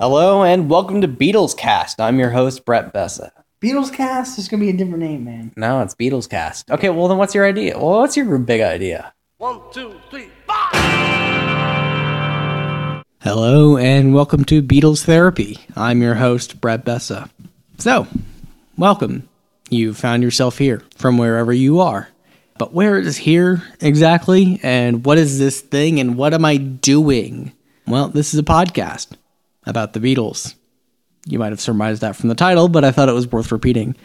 Hello and welcome to Beatles Cast. I'm your host Brett Bessa. Beatles cast is gonna be a different name, man. No, it's Beatles Cast. Okay, well then what's your idea? Well, what's your big idea? One, two, three, five. Hello and welcome to Beatles Therapy. I'm your host Brett Bessa. So, welcome. You found yourself here from wherever you are. But where is here exactly? And what is this thing? And what am I doing? Well, this is a podcast about the Beatles. You might have surmised that from the title, but I thought it was worth repeating.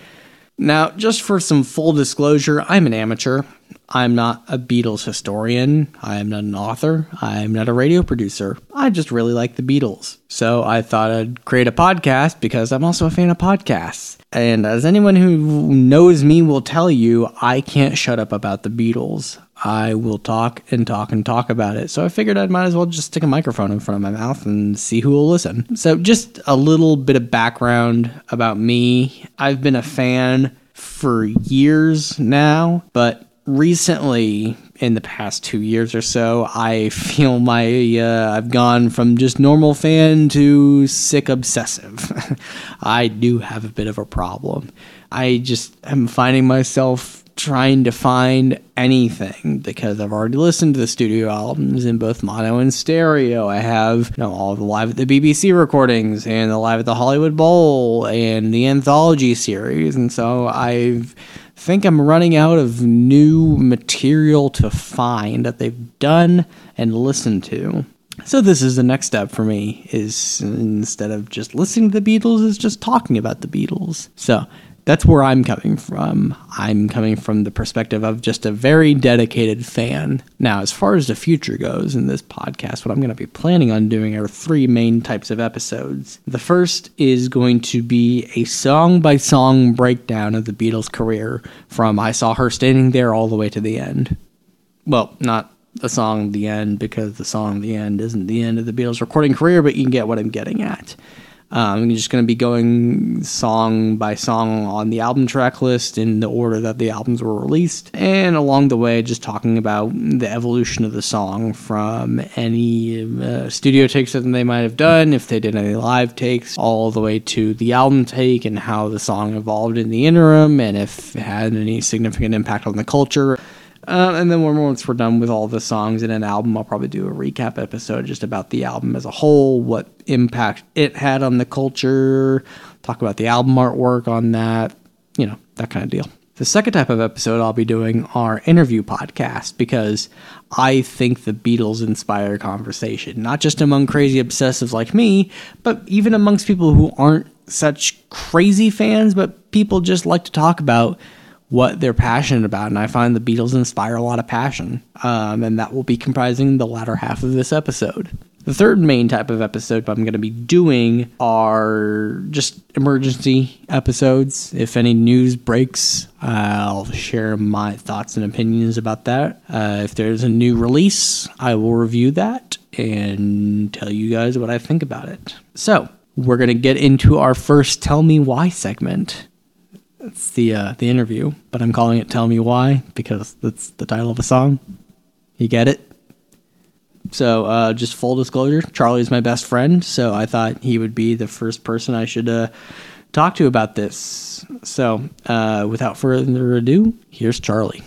Now, just for some full disclosure, I'm an amateur. I'm not a Beatles historian. I am not an author. I'm not a radio producer. I just really like the Beatles. So I thought I'd create a podcast because I'm also a fan of podcasts. And as anyone who knows me will tell you, I can't shut up about the Beatles. I will talk and talk and talk about it. So I figured I might as well just stick a microphone in front of my mouth and see who will listen. So, just a little bit of background about me. I've been a fan for years now, but recently in the past two years or so, I feel my uh, I've gone from just normal fan to sick obsessive. I do have a bit of a problem. I just am finding myself trying to find anything because I've already listened to the studio albums in both mono and stereo. I have you know all the live at the BBC recordings and the live at the Hollywood Bowl and the anthology series, and so I've think I'm running out of new material to find that they've done and listened to. So this is the next step for me is instead of just listening to the Beatles is just talking about the Beatles. So that's where I'm coming from. I'm coming from the perspective of just a very dedicated fan. Now, as far as the future goes in this podcast, what I'm going to be planning on doing are three main types of episodes. The first is going to be a song by song breakdown of the Beatles' career from I Saw Her Standing There all the way to the end. Well, not the song The End because the song The End isn't the end of the Beatles' recording career, but you can get what I'm getting at. Um, I'm just going to be going song by song on the album track list in the order that the albums were released, and along the way, just talking about the evolution of the song from any uh, studio takes that they might have done, if they did any live takes, all the way to the album take and how the song evolved in the interim, and if it had any significant impact on the culture. Uh, and then once we're done with all the songs in an album, I'll probably do a recap episode just about the album as a whole, what impact it had on the culture, talk about the album artwork on that, you know, that kind of deal. The second type of episode I'll be doing are interview podcasts because I think the Beatles inspire conversation, not just among crazy obsessives like me, but even amongst people who aren't such crazy fans, but people just like to talk about what they're passionate about. And I find the Beatles inspire a lot of passion. Um, and that will be comprising the latter half of this episode. The third main type of episode I'm going to be doing are just emergency episodes. If any news breaks, I'll share my thoughts and opinions about that. Uh, if there's a new release, I will review that and tell you guys what I think about it. So, we're going to get into our first Tell Me Why segment. It's the uh, the interview, but I'm calling it "Tell Me Why" because that's the title of a song. You get it? So, uh, just full disclosure, Charlie's my best friend, so I thought he would be the first person I should uh, talk to about this. So, uh, without further ado, here's Charlie.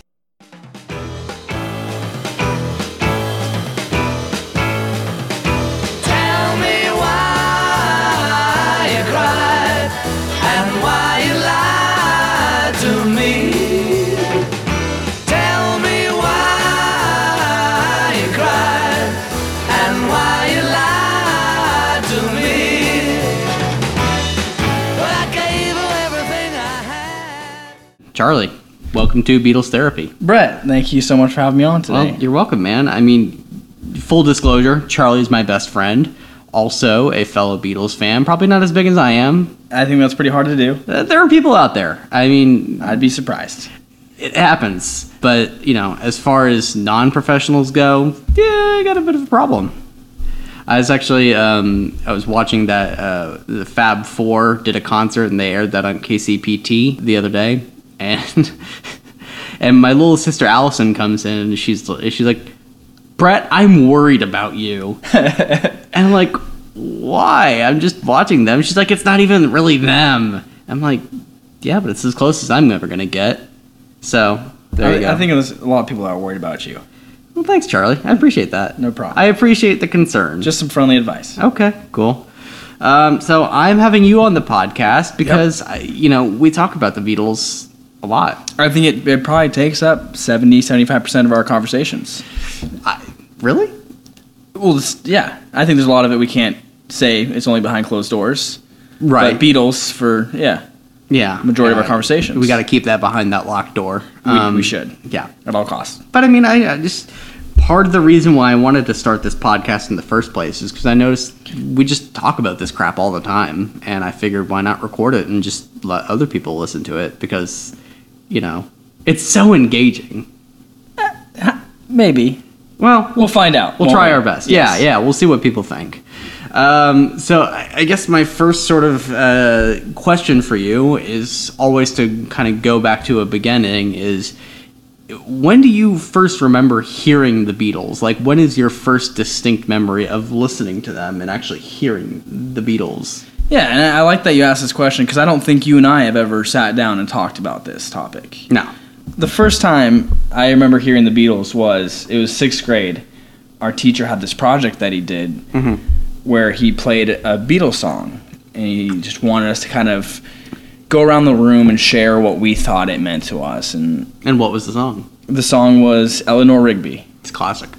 Charlie, welcome to Beatles Therapy. Brett, thank you so much for having me on today. Well, you're welcome, man. I mean, full disclosure, Charlie's my best friend. Also, a fellow Beatles fan. Probably not as big as I am. I think that's pretty hard to do. There are people out there. I mean, I'd be surprised. it happens. But, you know, as far as non professionals go, yeah, I got a bit of a problem. I was actually, um, I was watching that, uh, the Fab Four did a concert and they aired that on KCPT the other day. And, and my little sister Allison comes in and she's, she's like, Brett, I'm worried about you. and I'm like, why? I'm just watching them. She's like, it's not even really them. I'm like, yeah, but it's as close as I'm ever gonna get. So there I, you go. I think there's a lot of people that are worried about you. well, thanks, Charlie. I appreciate that. No problem. I appreciate the concern. Just some friendly advice. Okay, cool. Um, so I'm having you on the podcast because I, you know we talk about the Beatles a lot. I think it, it probably takes up 70, 75% of our conversations. I, really? Well, this, yeah. I think there's a lot of it we can't say. It's only behind closed doors. Right. But Beatles for, yeah, yeah. majority of our conversations. We got to keep that behind that locked door. Um, We- we should. Yeah. at all costs. But I mean, I, I just part of the reason why I wanted to start this podcast in the first place is because I noticed we just talk about this crap all the time, and I figured why not record it and just let other people listen to it because, you know, it's so engaging. Maybe. Well, We'll find out. We'll try we? our best. Yes. Yeah, yeah. We'll see what people think. Um, so I, I guess my first sort of uh, question for you is always to kind of go back to a beginning. Is when do you first remember hearing the Beatles? Like, when is your first distinct memory of listening to them and actually hearing the Beatles? Yeah, and I like that you asked this question because I don't think you and I have ever sat down and talked about this topic. No. The first time I remember hearing the Beatles was it was sixth grade. Our teacher had this project that he did mm-hmm. where he played a Beatles song, and he just wanted us to kind of go around the room and share what we thought it meant to us. And And what was the song? the song was Eleanor Rigby. It's classic.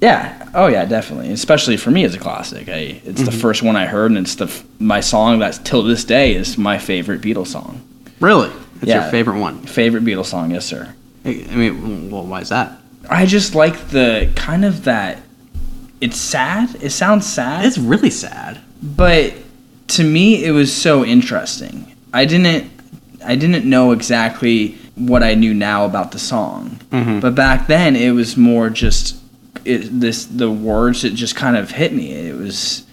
Yeah. Oh yeah, definitely. Especially for me as a classic. I, it's the first one I heard, and it's the my song that till this day is my favorite Beatles song. Really? It's Yeah. your favorite one. Favorite Beatles song, yes sir. I mean, well, why is that? I just like the kind of that. It's sad. It sounds sad, It's really sad. but to me, it was so interesting. I didn't. I didn't know exactly what I knew now about the song, Mhm. but back then it was more just it, this. The words it just kind of hit me. It was.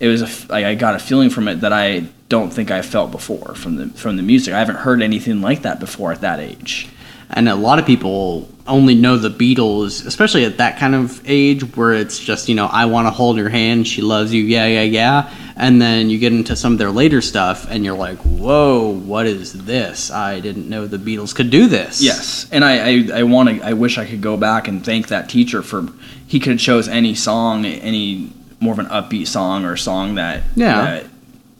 It was a. I got a feeling from it that I don't think I felt before from the from the music. I haven't heard anything like that before at that age. and a lot of people only know the Beatles, especially at that kind of age where it's just you know I want to hold your hand, she loves you, yeah, yeah, yeah, and then you get into some of their later stuff, and you're like, whoa, what is this? I didn't know the Beatles could do this. Yes, and I I, I want to. I wish I could go back and thank that teacher for he could have chose any song, any more of an upbeat song or song that Yeah. that,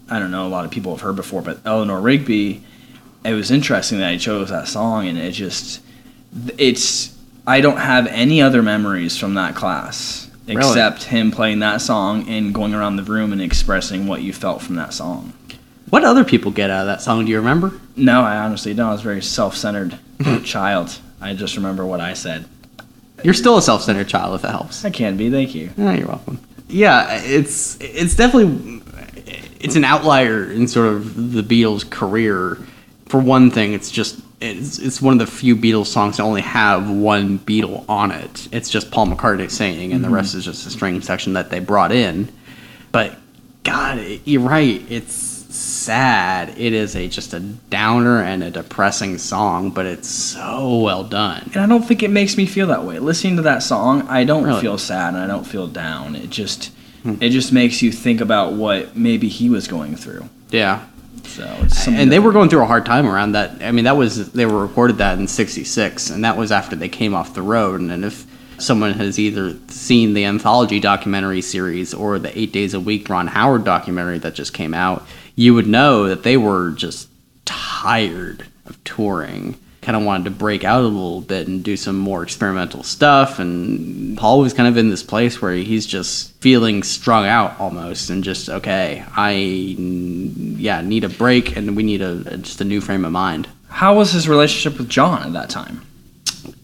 I don't know a lot of people have heard before, but Eleanor Rigby. It was interesting that I chose that song, and it just it's I don't have any other memories from that class Really? except him playing that song and going around the room and expressing what you felt from that song. What other people get out of that song? Do you remember? No, I honestly don't. I was a very self-centered child. I just remember what I said. You're still a self-centered child, if that helps. I can be. Thank you. Oh, you're welcome. Yeah, it's it's definitely it's an outlier in sort of the Beatles' career. For one thing, it's just it's it's one of the few Beatles songs that only have one Beatle on it. It's just Paul McCartney singing, and the mm-hmm. rest is just a string section that they brought in. But God, you're right. It's sad. It is a just a downer and a depressing song, but it's so well done. And I don't think it makes me feel that way. Listening to that song, I don't Really? feel sad and I don't feel down. It just hmm. it just makes you think about what maybe he was going through. Yeah. So it's and they were going through a hard time around that. I mean, that was they were recorded that in '66, and that was after they came off the road. And if someone has either seen the anthology documentary series or the Eight Days a Week Ron Howard documentary that just came out, you would know that they were just tired of touring. Kind of wanted to break out a little bit and do some more experimental stuff. And Paul was kind of in this place where he's just feeling strung out almost, and just okay, I yeah need a break, and we need a just a new frame of mind. How was his relationship with John at that time?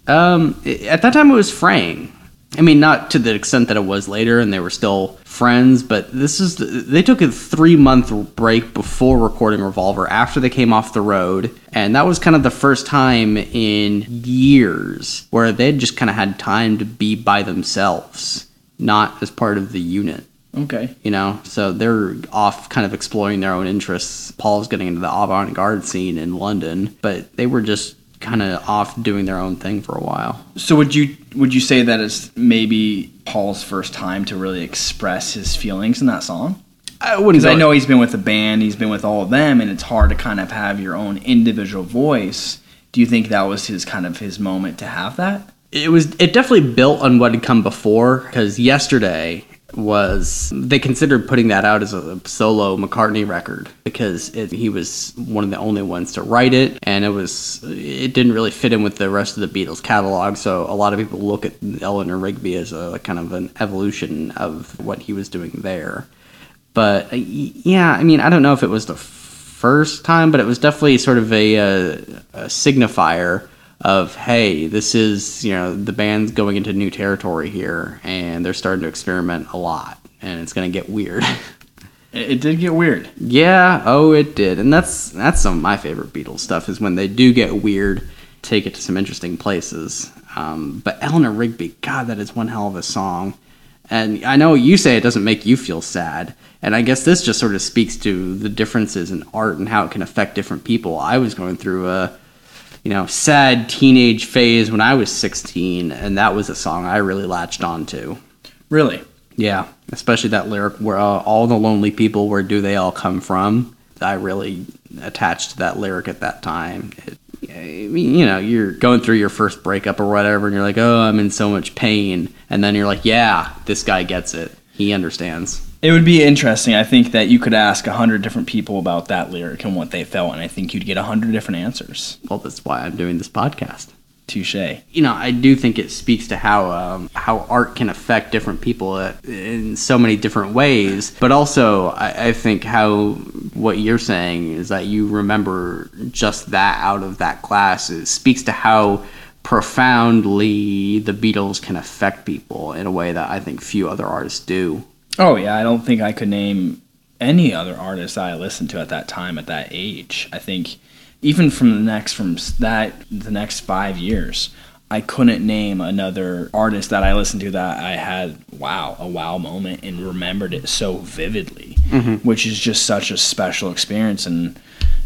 Um, at that time, it was fraying. I mean, not to the extent that it was later, and they were still friends. But this is the, they took a three month break before recording Revolver after they came off the road, and that was kind of the first time in years where they just kind of had time to be by themselves, not as part of the unit Okay. you know so they're off kind of exploring their own interests paul's getting into the avant-garde scene in london but they were just kind of off doing their own thing for a while So would you would you say that it's maybe Paul's first time to really express his feelings in that song? I wouldn't. Because I know he's been with the band, he's been with all of them, and it's hard to kind of have your own individual voice. Do you think that was his kind of his moment to have that? it was it definitely built on what had come before because yesterday was they considered putting that out as a solo McCartney record because it, he was one of the only ones to write it and it was it didn't really fit in with the rest of the Beatles catalog so a lot of people look at Eleanor Rigby as a kind of an evolution of what he was doing there. But uh, yeah I mean I don't know if it was the first time but it was definitely sort of a, uh a signifier of hey this is you know the band's going into new territory here and they're starting to experiment a lot and it's going to get weird. It, did get weird. yeah oh it did. And that's that's some of my favorite beatles stuff is when they do get weird take it to some interesting places. Um, but eleanor rigby god that is one hell of a song. And i know you say it doesn't make you feel sad and i guess this just sort of speaks to the differences in art and how it can affect different people. I was going through a you know, sad teenage phase when I was 16, and that was a song I really latched onto. Really? Yeah, especially that lyric where uh, all the lonely people, where do they all come from? I really attached to that lyric at that time. It, I mean, you know, you're going through your first breakup or whatever, and you're like, oh, I'm in so much pain. And then you're like, yeah, this guy gets it. He understands. It would be interesting. I think that you could ask a hundred different people about that lyric and what they felt, and I think you'd get a hundred different answers. Well, that's why I'm doing this podcast. Touche. you know, I do think it speaks to how um, how art can affect different people uh, in so many different ways. But also, I, I think how what you're saying is that you remember just that out of that class. It speaks to how profoundly the Beatles can affect people in a way that I think few other artists do. Oh yeah, I don't think I could name any other artist I listened to at that time at that age. I think even from the next from that the next 5 years, I couldn't name another artist that I listened to that I had wow, a wow moment and remembered it so vividly, mm-hmm. which is just such a special experience and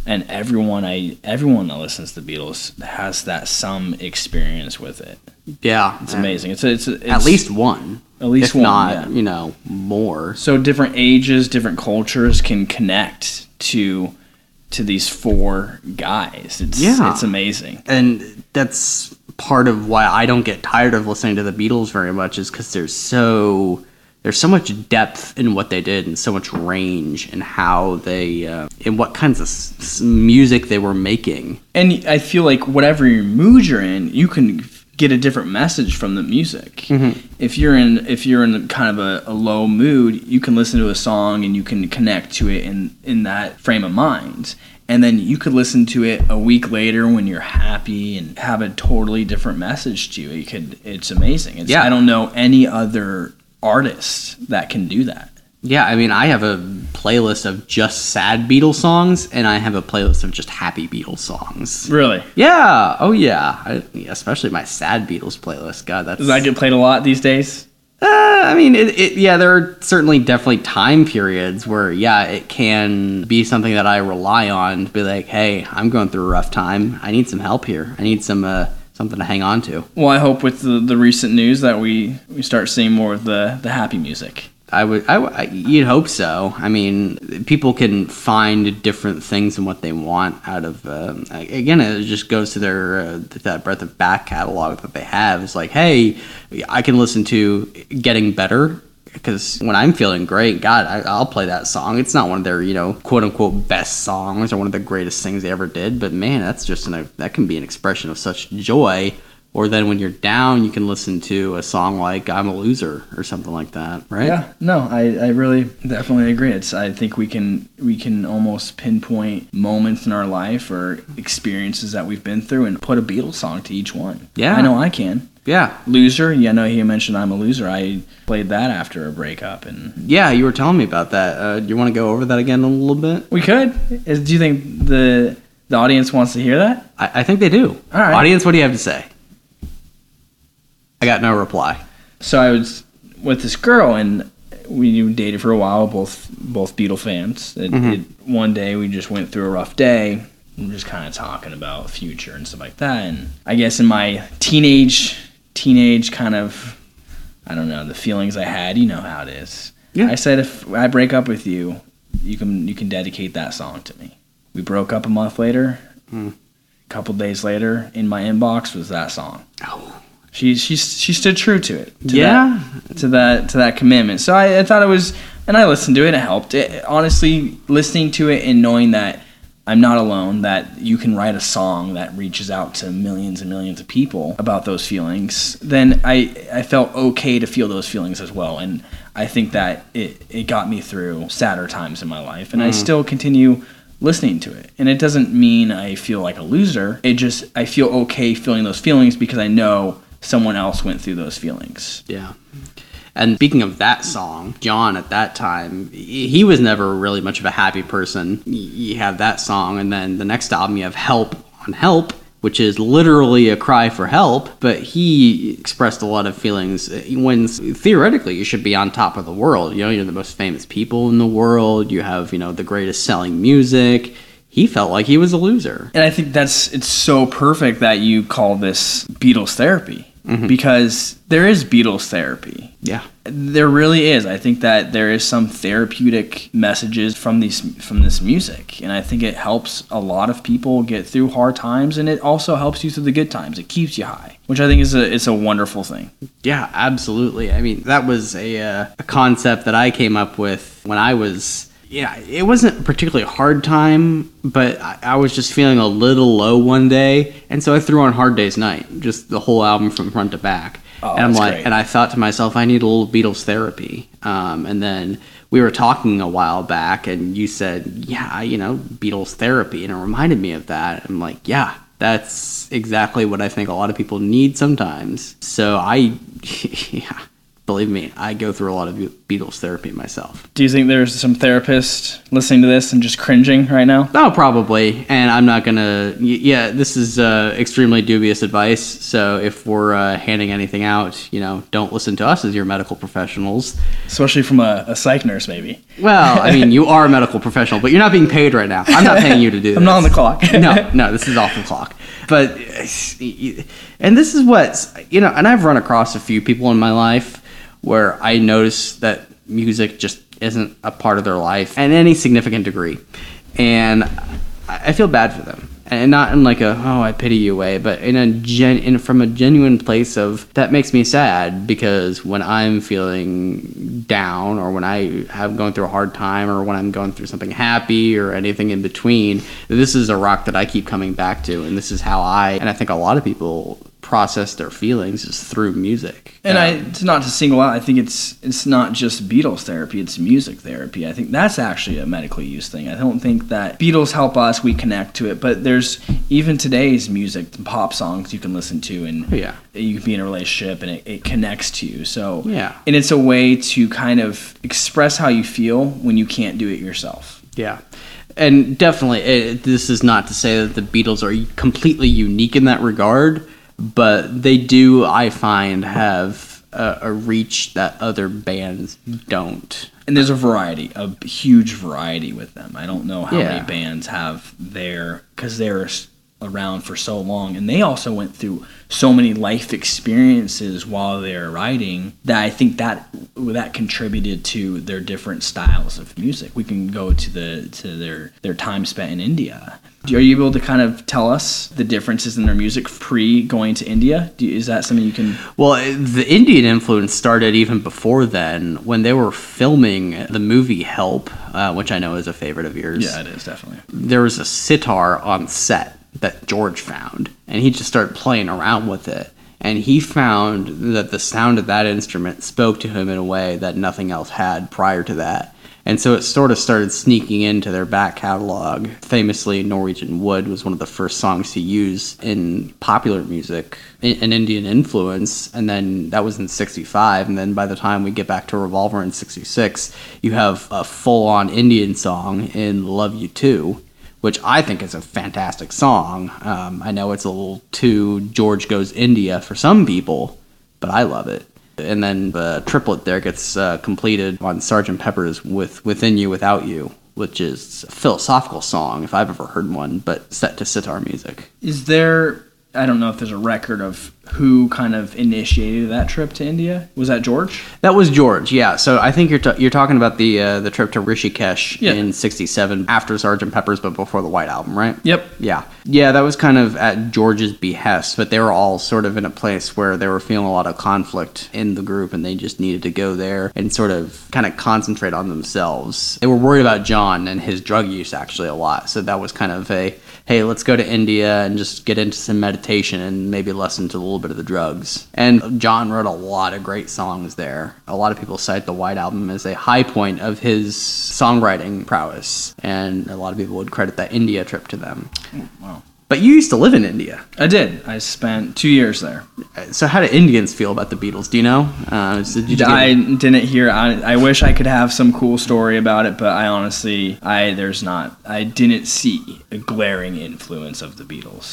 and everyone I everyone that listens to the Beatles has that some experience with it. Yeah, It's amazing. It's it's, it's At least one. At least if one, not, yeah. you know, more. so different ages, different cultures can connect to to these four guys. It's Yeah. it's amazing. and that's part of why I don't get tired of listening to the Beatles very much is because they're so there's so much depth in what they did and so much range in how they uh, in what kinds of s- music they were making. And I feel like whatever your mood you're in, you can get a different message from the music. If you're in if you're in kind of a, a low mood, you can listen to a song and you can connect to it in in that frame of mind. And then you could listen to it a week later when you're happy and have a totally different message to you. You could it's amazing. It's, Yeah. I don't know any other artist that can do that. Yeah, I mean, I have a playlist of just sad Beatles songs, and I have a playlist of just happy Beatles songs. Really? Yeah, oh yeah, I, especially my sad Beatles playlist. God, that's Does that get played a lot these days? Uh, I mean, it, it, yeah, there are certainly definitely time periods where, yeah, it can be something that I rely on to be like, hey, I'm going through a rough time. I need some help here. I need some uh, something to hang on to. Well, I hope with the, the recent news that we, we start seeing more of the, the happy music. I would, I, I, you'd hope so. I mean, people can find different things and what they want out of. Um, again, it just goes to their uh, that breadth of back catalog that they have. It's like, hey, I can listen to "Getting Better" because when I'm feeling great, God, I, I'll play that song. It's not one of their, you know, quote unquote best songs or one of the greatest things they ever did, but man, that's just an, that can be an expression of such joy. Or then when you're down, you can listen to a song like "I'm a Loser" or something like that, right? Yeah, no, I, I really definitely agree. It's I think we can we can almost pinpoint moments in our life or experiences that we've been through and put a Beatles song to each one. Yeah. I know I can. Yeah, Loser, yeah, I know you mentioned I'm a loser. I played that after a breakup, and yeah. You were telling me about that. Uh, do you want to go over that again a little bit? we could. Is, do you think the the audience wants to hear that? I, I think they do. All right. Audience, what do you have to say? I got no reply. so I was with this girl and we dated for a while, both both Beatle fans. It, Mhm. it, one day we just went through a rough day. We were just kind of talking about future and stuff like that. And I guess in my teenage teenage kind of I don't know the feelings I had. You know how it is. Yeah. I said if I break up with you, you can you can dedicate that song to me. We broke up a month later. Hmm. A couple days later, in my inbox was that song. Oh. She she she stood true to it. To Yeah. that, to that to that commitment. So I, I thought it was, and I listened to it. It helped. It, honestly, listening to it and knowing that I'm not alone. That you can write a song that reaches out to millions and millions of people about those feelings. Then I I felt okay to feel those feelings as well. And I think that it it got me through sadder times in my life. And I mm. still continue listening to it. And it doesn't mean I feel like a loser. It just I feel okay feeling those feelings because I know someone else went through those feelings. Yeah. And speaking of that song, John at that time, he was never really much of a happy person. You have that song, and then the next album you have Help on Help, which is literally a cry for help. But he expressed a lot of feelings uh, when theoretically you should be on top of the world. You know, you're the most famous people in the world, you have, you know, the greatest selling music. He felt like he was a loser. And I think that's it's so perfect that you call this Beatles therapy because there is Beatles therapy. Yeah. There really is. I think that there is some therapeutic messages from these from this music, and I think it helps a lot of people get through hard times, and it also helps you through the good times. It keeps you high, which I think is a it's a wonderful thing. Yeah, absolutely. I mean, that was a, uh, a concept that I came up with when I was. Yeah, it wasn't a particularly hard time, but I, I was just feeling a little low one day, and so I threw on Hard Day's Night, just the whole album from front to back. Oh, and I'm like, great. and I thought to myself, I need a little Beatles therapy. Um, and then we were talking a while back, and you said, yeah, you know, Beatles therapy, and it reminded me of that. I'm like, yeah, that's exactly what I think a lot of people need sometimes. So I, yeah, believe me, I go through a lot of Beatles therapy myself. Do you think there's some therapist listening to this and just cringing right now? Oh, probably. And I'm not gonna. Yeah, this is uh, extremely dubious advice. So if we're uh, handing anything out, you know, don't listen to us as your medical professionals. Especially from a, a psych nurse, maybe. Well, I mean, you are a medical professional, but you're not being paid right now. I'm not paying you to do this. I'm not on the clock. no, no, this is off the clock. But, uh, and this is what, you know, and I've run across a few people in my life where I notice that music just isn't a part of their life in any significant degree. And I feel bad for them. And not in like a oh I pity you way, but in a gen in from a genuine place of that makes me sad because when I'm feeling down or when I have going through a hard time or when I'm going through something happy or anything in between, this is a rock that I keep coming back to, and this is how I and I think a lot of people process their feelings is through music. And I, Um, it's not to single out. I think it's it's not just Beatles therapy; it's music therapy. I think that's actually a medically used thing. I don't think that Beatles help us; we connect to it. But there's even today's music, pop songs you can listen to, and Yeah. you can be in a relationship, and it, it connects to you. So Yeah. and it's a way to kind of express how you feel when you can't do it yourself. Yeah. And definitely, it, this is not to say that the Beatles are completely unique in that regard, but they do, I find, have a, a reach that other bands don't. And there's a variety, a huge variety with them. I don't know how Yeah. many bands have their, because they're around for so long, and they also went through so many life experiences while they're writing that I think that that contributed to their different styles of music. We can go to the to their their time spent in India. Are you able to kind of tell us the differences in their music pre going to India? Do, is that something you can? Well, the Indian influence started even before then when they were filming the movie Help, uh, which I know is a favorite of yours. Yeah, it is definitely. there was a sitar on set that George found, and he just started playing around with it. And he found that the sound of that instrument spoke to him in a way that nothing else had prior to that. And so it sort of started sneaking into their back catalog. Famously, Norwegian Wood was one of the first songs to use in popular music, an Indian influence. And then that was in 65. And then by the time we get back to Revolver in 66, you have a full on Indian song in Love You To which I think is a fantastic song. Um, I know it's a little too George Goes India for some people, but I love it. And then the triplet there gets uh, completed on Sgt. Pepper's with Within You, Without You, which is a philosophical song, if I've ever heard one, but set to sitar music. Is there? I don't know if there's a record of who kind of initiated that trip to India? Was that George? That was George, yeah. So I think you're t- you're talking about the uh, the trip to Rishikesh Yeah. in '67 after Sgt. Pepper's, but before the White Album, right? Yep. Yeah, yeah. That was kind of at George's behest, but they were all sort of in a place where they were feeling a lot of conflict in the group, and they just needed to go there and sort of kind of concentrate on themselves. They were worried about John and his drug use actually a lot, so that was kind of a hey, let's go to India and just get into some meditation and maybe listen to a little bit of the drugs. And John wrote a lot of great songs there. A lot of people cite the White Album as a high point of his songwriting prowess, and a lot of people would credit that India trip to them. wow. But you used to live in India. I did. I spent two years there. So how do Indians feel about the Beatles? Do you know? Uh, did you get- I didn't hear. I, I wish I could have some cool story about it, but I honestly, I there's not. I didn't see a glaring influence of the Beatles.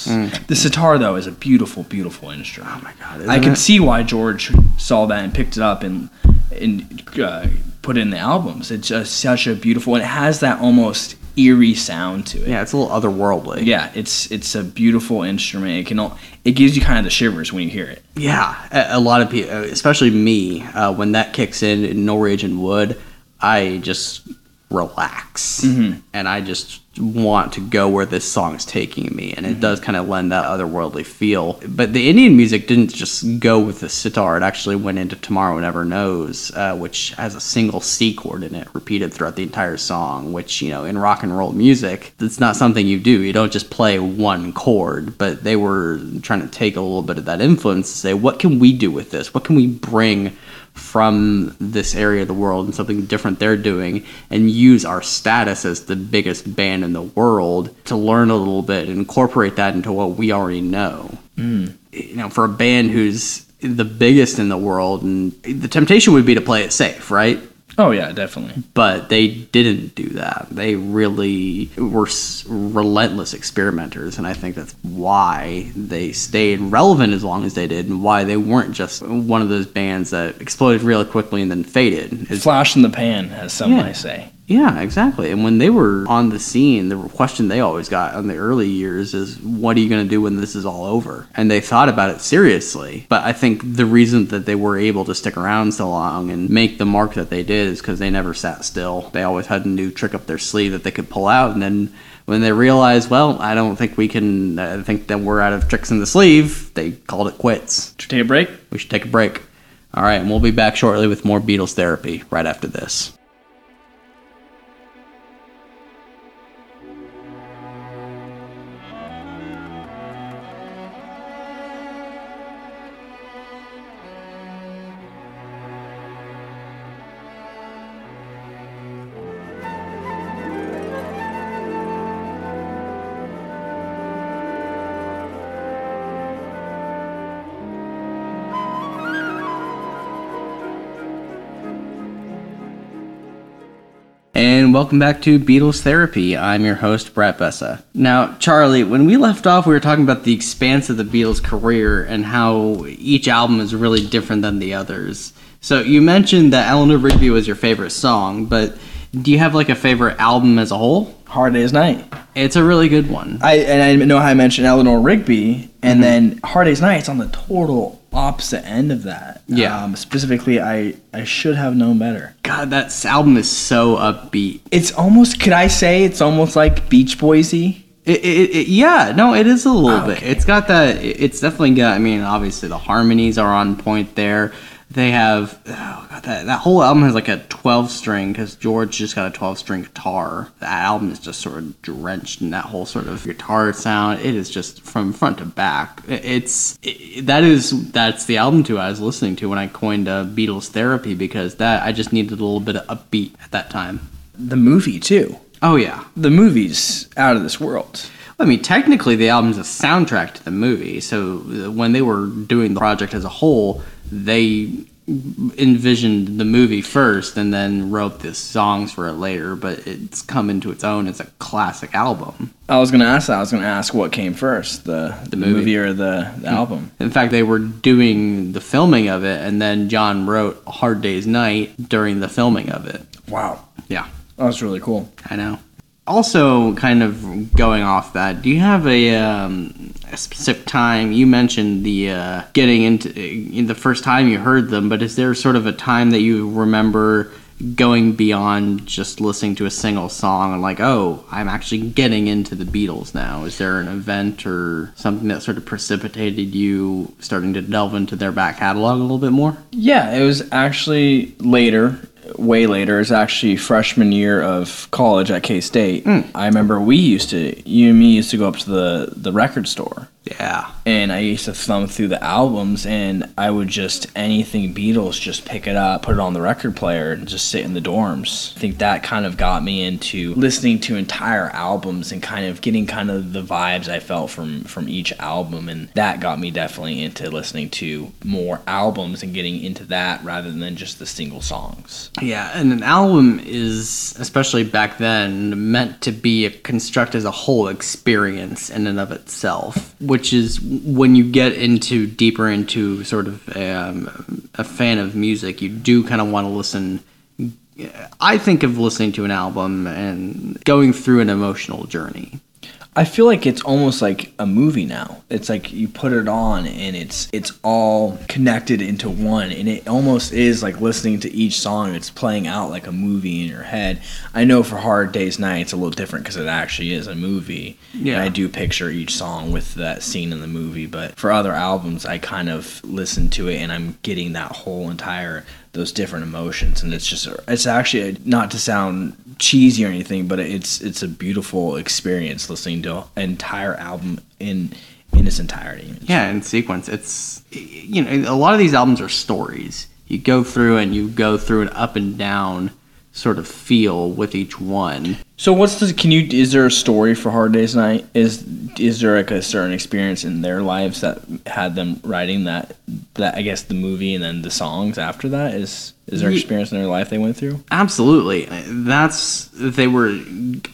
The sitar, though, is a beautiful, beautiful instrument. oh my god! I can it? see why George saw that and picked it up and and uh, put it in the albums. It's just such a beautiful, and it has that almost eerie sound to it. Yeah, it's a little otherworldly. Yeah, it's it's a beautiful instrument. It can al- it gives you kind of the shivers when you hear it. Yeah, a, a lot of people, especially me, uh, when that kicks in in Norwegian Wood, I just relax Mhm. and I just want to go where this song is taking me, and it does kind of lend that otherworldly feel. But the Indian music didn't just go with the sitar; it actually went into "Tomorrow Never Knows," uh, which has a single C chord in it, repeated throughout the entire song. Which you know, in rock and roll music, it's not something you do. You don't just play one chord. But they were trying to take a little bit of that influence and say, what can we do with this? What can we bring? From this area of the world and something different they're doing and use our status as the biggest band in the world to learn a little bit and incorporate that into what we already know. Hmm. You know, for a band who's the biggest in the world, and the temptation would be to play it safe, right? Oh yeah, definitely. But they didn't do that. They really were s- relentless experimenters, and I think that's why they stayed relevant as long as they did, and why they weren't just one of those bands that exploded really quickly and then faded. It's- Flash in the pan, as some Yeah. might say. Yeah, exactly. And when they were on the scene, the question they always got in the early years is, "What are you going to do when this is all over?" And they thought about it seriously. But I think the reason that they were able to stick around so long and make the mark that they did is because they never sat still. They always had a new trick up their sleeve that they could pull out, and then. When they realized, well, I don't think we can. I think that we're out of tricks in the sleeve. They called it quits. Should we take a break? We should take a break. All right, and we'll be back shortly with more Beatles therapy right after this. Welcome back to Beatles Therapy. I'm your host, Brett Bessa. Now, Charlie, when we left off, we were talking about the expanse of the Beatles' career and how each album is really different than the others. So, you mentioned that Eleanor Rigby was your favorite song, but do you have like a favorite album as a whole? Hard Day's Night. It's a really good one. I and I know how I mentioned Eleanor Rigby, and mm-hmm. then Hard Day's Night. It's on the total opposite end of that. Yeah. Um, specifically, I I should have known better. God, that album is so upbeat. It's almost. Could I say it's almost like Beach Boysy? It, it, it, yeah, no, it is a little bit. Okay. It's got that. It's definitely got. I mean, obviously the harmonies are on point there. They have oh God, that that whole album has like a twelve string because George just got a twelve string guitar. That album is just sort of drenched in that whole sort of guitar sound. It is just from front to back. It's it, that is that's the album too I was listening to when I coined uh, Beatles therapy because that I just needed a little bit of upbeat at that time. The movie too. Oh yeah, The movie's out of this world. I mean, technically, the album's a soundtrack to the movie. So uh, when they were doing the project as a whole, they envisioned the movie first and then wrote the songs for it later. But it's come into its own as a classic album. I was gonna ask that. I was gonna ask what came first, the the, movie. movie. or the, the album. In fact, they were doing the filming of it, and then John wrote Hard Day's Night" during the filming of it. Wow, Yeah, that was really cool. I know. Also, kind of going off that, do you have a, um, a specific time? You mentioned the uh, getting into in the first time you heard them, but is there sort of a time that you remember going beyond just listening to a single song and like, oh, I'm actually getting into the Beatles now? Is there an event or something that sort of precipitated you starting to delve into their back catalog a little bit more? Yeah, it was actually later, way later. Was actually freshman year of college at K State. Hmm. I remember we used to, you and me used to go up to the, the record store. Yeah. and I used to thumb through the albums, and I would just anything Beatles, just pick it up, put it on the record player, and just sit in the dorms. I think that kind of got me into listening to entire albums and kind of getting kind of the vibes I felt from from each album, and that got me definitely into listening to more albums and getting into that rather than just the single songs. Yeah, and an album is, especially back then, meant to be a, construct as a whole experience in and of itself, which is when you get into deeper into sort of um, a fan of music, you do kind of want to listen. I think of listening to an album and going through an emotional journey. I feel like it's almost like a movie now. It's like you put it on and it's it's all connected into one and it almost is like listening to each song it's playing out like a movie in your head. I know for Hard Days Night it's a little different cuz it actually is a movie. Yeah. And I do picture each song with that scene in the movie, but for other albums I kind of listen to it and I'm getting that whole entire those different emotions and it's just it's actually not to sound cheesy or anything but it's it's a beautiful experience listening to an entire album in in its entirety Yeah, in sequence. It's you know a lot of these albums are stories. You go through and you go through an up and down sort of feel with each one. So what's the can you is there a story for hard days night? Is is there like a certain experience in their lives that had them writing that that i guess the movie and then the songs after that? Is is there Ye- experience in their life they went through Absolutely, that's they were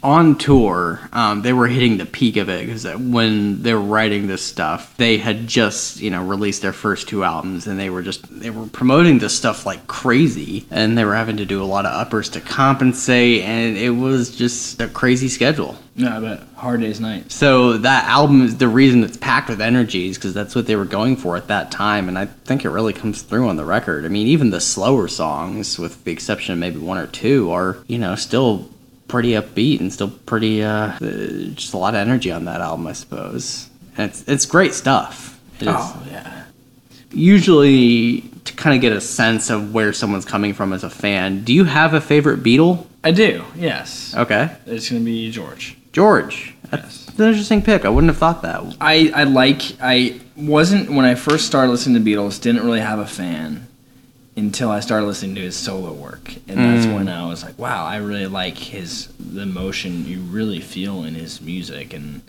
on tour. Um, they were hitting the peak of it because when they were writing this stuff, they had just you know released their first two albums, and they were just they were promoting this stuff like crazy, and they were having to do a lot of uppers to compensate, and it was just a crazy schedule. No but hard days night So that album is the reason it's packed with energies because that's what they were going for at that time, and I think it really comes through on the record. I mean, even the slower songs, with the exception of maybe one or two, are you know still pretty upbeat and still pretty uh, just a lot of energy on that album, I suppose. And it's it's great stuff. It is. oh yeah Usually, to kind of get a sense of where someone's coming from as a fan, do you have a favorite Beatle? i do yes Okay, it's gonna be george George. That's an interesting pick. I wouldn't have thought that. I, I like I wasn't when I first started listening to Beatles didn't really have a fan until I started listening to his solo work and that's mm. when I was like wow I really like his the emotion you really feel in his music and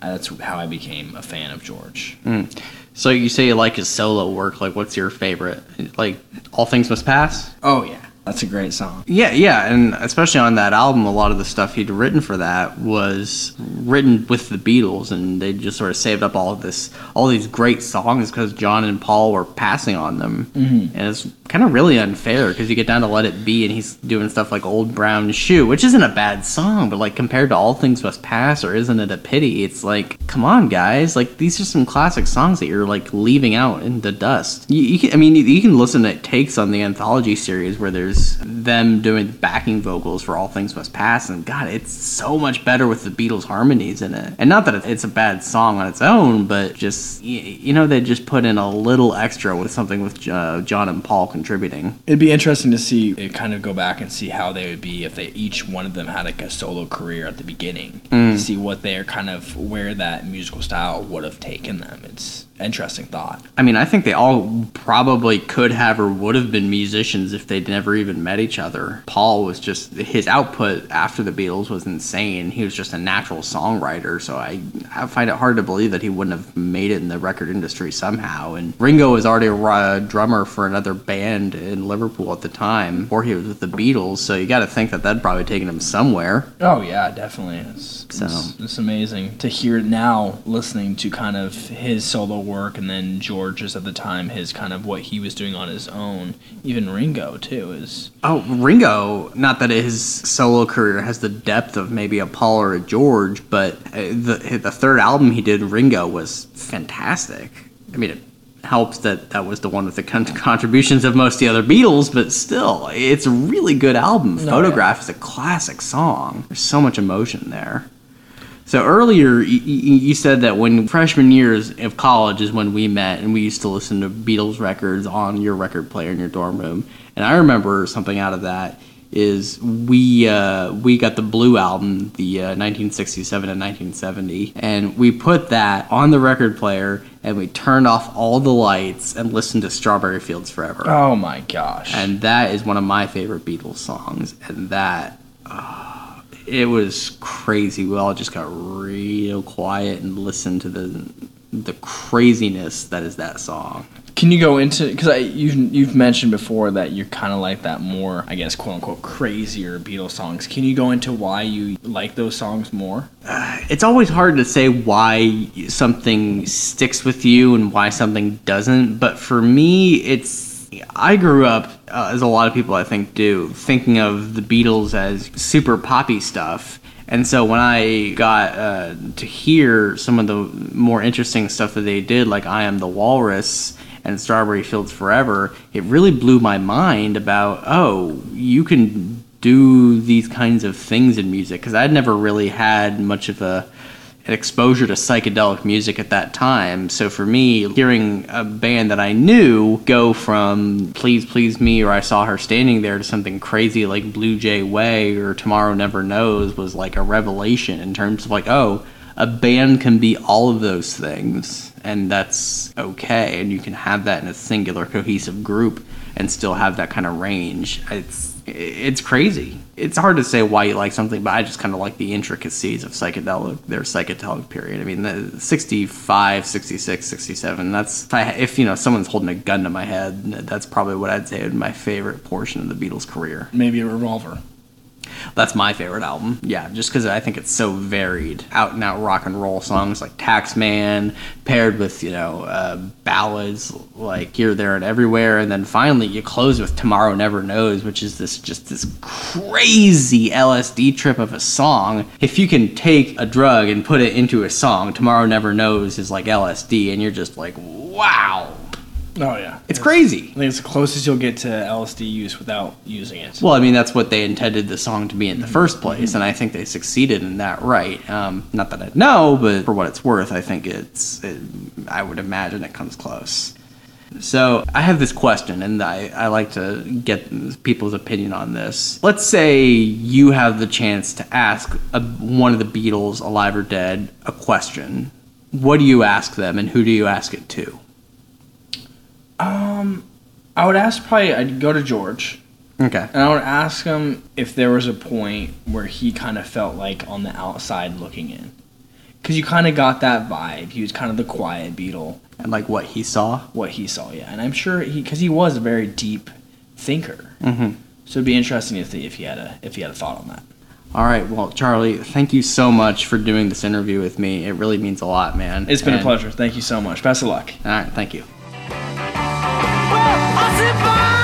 that's how I became a fan of George. Mm. So you say you like his solo work. Like, what's your favorite? Like, All Things Must Pass. Oh yeah, that's a great song. Yeah, yeah, and especially on that album, a lot of the stuff he'd written for that was written with the Beatles, and they just sort of saved up all of this, all these great songs because John and Paul were passing on them, mm-hmm. and it's kind of really unfair because you get down to Let It Be, and he's doing stuff like Old Brown Shoe, which isn't a bad song, but like compared to All Things Must Pass or Isn't It a Pity, it's like, come on, guys, like these are some classic songs that you're like leaving out in the dust. You, you can, I mean, you, you can listen to takes on the anthology series where there's them doing backing vocals for All Things Must Pass, and God, it's so much better with the Beatles harmonies in it. And not that it's a bad song on its own, but just y- you know they just put in a little extra with something with uh, John and Paul contributing. It'd be interesting to see it kind of go back and see how they would be if they each one of them had like a solo career at the beginning. Mm. See what they're kind of where that musical style would have taken them. It's interesting thought. I mean, I think they all probably could have or would have been musicians if they'd never even met each other. Paul was just his output after the Beatles was insane. He was just a natural songwriter, so I, I find it hard to believe that he wouldn't have made it in the record industry somehow. And Ringo was already a drummer for another band in Liverpool at the time, before he was with the Beatles. So you got to think that that'd probably taken him somewhere. Oh yeah, definitely. It's, So- it's, it's amazing to hear now, listening to kind of his solo work, and then George's at the time, his kind of what he was doing on his own. Even Ringo too is. Oh, Ringo, not that his solo career has the depth of maybe a Paul or a George, but uh, the, the third album he did, Ringo, was fantastic. I mean, it helps that that was the one with the con- contributions of most of the other Beatles, but still, it's a really good album. yeah. Photograph is a classic song. There's so much emotion there. So earlier, you, you said that when freshman years of college is when we met, and we used to listen to Beatles records on your record player in your dorm room. And I remember something out of that is we uh, we got the Blue album, the uh, 1967 and 1970, and we put that on the record player, and we turned off all the lights and listened to Strawberry Fields Forever. Oh my gosh! And that is one of my favorite Beatles songs. And that, uh, it was crazy. We all just got real quiet and listened to the the craziness that is that song. Can you go into because you've you've mentioned before that you're kind of like that more, I guess, quote unquote, crazier Beatles songs. Can you go into why you like those songs more? Uh, it's always hard to say why something sticks with you and why something doesn't. But for me, it's I grew up, uh, as a lot of people I think do, thinking of the Beatles as super poppy stuff. And so when I got uh, to hear some of the more interesting stuff that they did, like I Am the Walrus and Strawberry Fields Forever, it really blew my mind about, oh, you can do these kinds of things in music. Because I'd never really had much of a exposure to psychedelic music at that time. So for me, hearing a band that I knew go from Please Please Me or I Saw Her Standing There to something crazy like Blue Jay Way or Tomorrow Never Knows was like a revelation in terms of like, oh, a band can be all of those things and that's okay and you can have that in a singular cohesive group and still have that kind of range. It's it's crazy. It's hard to say why you like something, but I just kind of like the intricacies of psychedelic, their psychedelic period. I mean, the 65, 66, 67, that's, if, I, if, you know, someone's holding a gun to my head, that's probably what I'd say is my favorite portion of the Beatles' career. Maybe a Revolver. That's my favorite album. Yeah, just because I think it's so varied. Out and out rock and roll songs like Taxman, paired with, you know, uh, ballads like Here, There, and Everywhere. And then finally you close with Tomorrow Never Knows, which is this just this crazy LSD trip of a song. If you can take a drug and put it into a song, Tomorrow Never Knows is like LSD, and you're just like, wow. Oh yeah, It's crazy. I think it's the closest you'll get to LSD use without using it. Well, I mean, that's what they intended the song to be in the first place, and I think they succeeded in that right. Um, not that I know, but for what it's worth, I think it's, it, I would imagine it comes close. So I have this question, and I, I like to get people's opinion on this. Let's say you have the chance to ask a, one of the Beatles, alive or dead, a question. What do you ask them, and who do you ask it to? Um, I would ask probably I'd go to George Okay. and I would ask him if there was a point where he kind of felt like on the outside looking in, because you kind of got that vibe. He was kind of the quiet Beatle. And like what he saw? what he saw, yeah. And I'm sure he, because he was a very deep thinker. Mm-hmm. So it'd be interesting if, if he had a if he had a thought on that. All right. Well, Charlie, thank you so much for doing this interview with me. It really means a lot, man. It's been a pleasure. Thank you so much. Best of luck. All right. Thank you to buy.